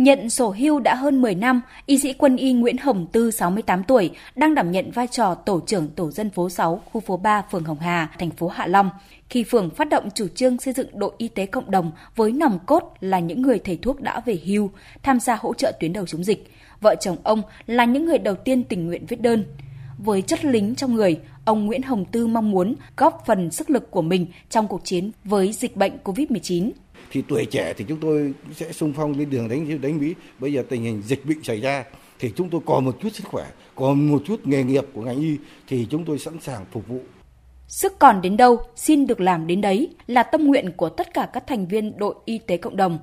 Nhận sổ hưu đã hơn 10 năm, y sĩ quân y Nguyễn Hồng Tư 68 tuổi đang đảm nhận vai trò tổ trưởng tổ dân phố 6, khu phố 3, phường Hồng Hà, thành phố Hạ Long. Khi phường phát động chủ trương xây dựng đội y tế cộng đồng với nòng cốt là những người thầy thuốc đã về hưu, tham gia hỗ trợ tuyến đầu chống dịch. Vợ chồng ông là những người đầu tiên tình nguyện viết đơn. Với chất lính trong người, ông Nguyễn Hồng Tư mong muốn góp phần sức lực của mình trong cuộc chiến với dịch bệnh COVID-19 thì tuổi trẻ thì chúng tôi sẽ xung phong lên đường đánh đánh Mỹ. Bây giờ tình hình dịch bệnh xảy ra thì chúng tôi còn một chút sức khỏe, còn một chút nghề nghiệp của ngành y thì chúng tôi sẵn sàng phục vụ. Sức còn đến đâu, xin được làm đến đấy là tâm nguyện của tất cả các thành viên đội y tế cộng đồng.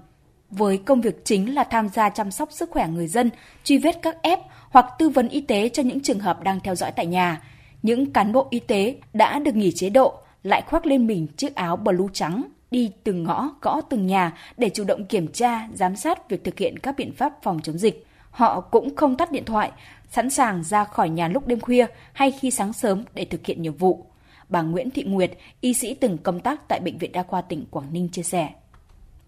Với công việc chính là tham gia chăm sóc sức khỏe người dân, truy vết các f hoặc tư vấn y tế cho những trường hợp đang theo dõi tại nhà. Những cán bộ y tế đã được nghỉ chế độ lại khoác lên mình chiếc áo blue trắng đi từng ngõ, gõ từng nhà để chủ động kiểm tra, giám sát việc thực hiện các biện pháp phòng chống dịch. Họ cũng không tắt điện thoại, sẵn sàng ra khỏi nhà lúc đêm khuya hay khi sáng sớm để thực hiện nhiệm vụ. Bà Nguyễn Thị Nguyệt, y sĩ từng công tác tại Bệnh viện Đa khoa tỉnh Quảng Ninh chia sẻ.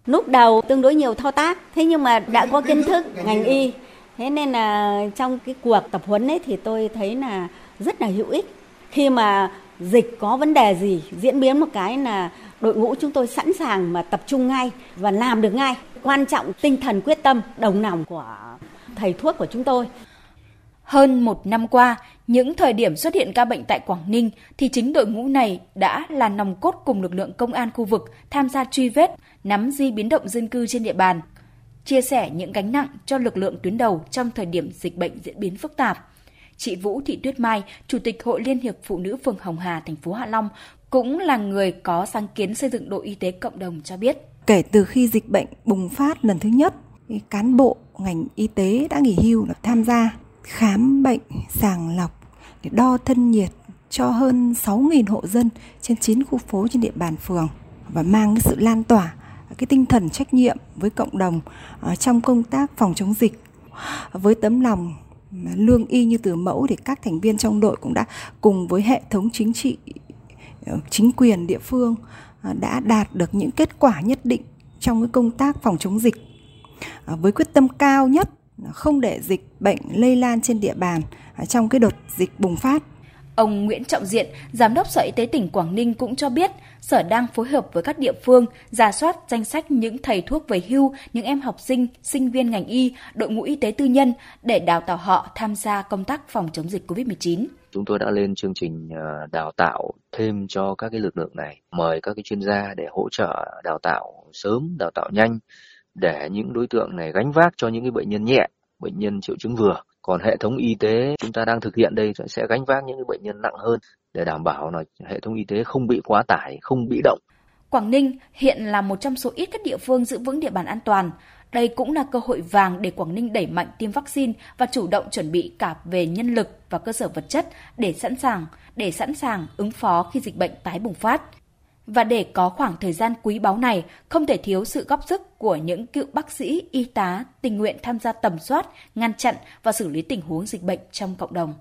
Lúc đầu tương đối nhiều thao tác, thế nhưng mà đã có kiến thức ngành y, thế nên là trong cái cuộc tập huấn ấy thì tôi thấy là rất là hữu ích. Khi mà dịch có vấn đề gì diễn biến một cái là đội ngũ chúng tôi sẵn sàng mà tập trung ngay và làm được ngay. Quan trọng tinh thần quyết tâm đồng lòng của thầy thuốc của chúng tôi. Hơn một năm qua, những thời điểm xuất hiện ca bệnh tại Quảng Ninh thì chính đội ngũ này đã là nòng cốt cùng lực lượng công an khu vực tham gia truy vết, nắm di biến động dân cư trên địa bàn, chia sẻ những gánh nặng cho lực lượng tuyến đầu trong thời điểm dịch bệnh diễn biến phức tạp. Chị Vũ Thị Tuyết Mai, Chủ tịch Hội Liên hiệp Phụ nữ phường Hồng Hà, thành phố Hạ Long cũng là người có sáng kiến xây dựng đội y tế cộng đồng cho biết. Kể từ khi dịch bệnh bùng phát lần thứ nhất, cán bộ ngành y tế đã nghỉ hưu tham gia khám bệnh, sàng lọc để đo thân nhiệt cho hơn 6.000 hộ dân trên 9 khu phố trên địa bàn phường và mang cái sự lan tỏa cái tinh thần trách nhiệm với cộng đồng ờ, trong công tác phòng chống dịch. Với tấm lòng lương y như từ mẫu thì các thành viên trong đội cũng đã cùng với hệ thống chính trị ờ, chính quyền địa phương ờ, đã đạt được những kết quả nhất định trong cái công tác phòng chống dịch. Với quyết tâm cao nhất không để dịch bệnh lây lan trên địa bàn trong cái đợt dịch bùng phát. Ông Nguyễn Trọng Diện, Giám đốc Sở Y tế tỉnh Quảng Ninh cũng cho biết, Sở đang phối hợp với các địa phương giả soát danh sách những thầy thuốc về hưu, những em học sinh, sinh viên ngành y, đội ngũ y tế tư nhân để đào tạo họ tham gia công tác phòng chống dịch COVID-19. Chúng tôi đã lên chương trình ờ, đào tạo thêm cho các cái lực lượng này, mời các cái chuyên gia để hỗ trợ đào tạo sớm, đào tạo nhanh để những đối tượng này gánh vác cho những cái bệnh nhân nhẹ, bệnh nhân triệu chứng vừa. Còn hệ thống y tế chúng ta đang thực hiện đây sẽ gánh vác những cái bệnh nhân nặng hơn để đảm bảo là hệ thống y tế không bị quá tải, không bị động. Quảng Ninh hiện là một trong số ít các địa phương giữ vững địa bàn an toàn. Đây cũng là cơ hội vàng để Quảng Ninh đẩy mạnh tiêm vaccine và chủ động chuẩn bị cả về nhân lực và cơ sở vật chất để sẵn sàng để sẵn sàng ứng phó khi dịch bệnh tái bùng phát. Và để có khoảng thời gian quý báu này, không thể thiếu sự góp sức của những cựu bác sĩ, y tá tình nguyện tham gia tầm soát, ngăn chặn và xử lý tình huống dịch bệnh trong cộng đồng.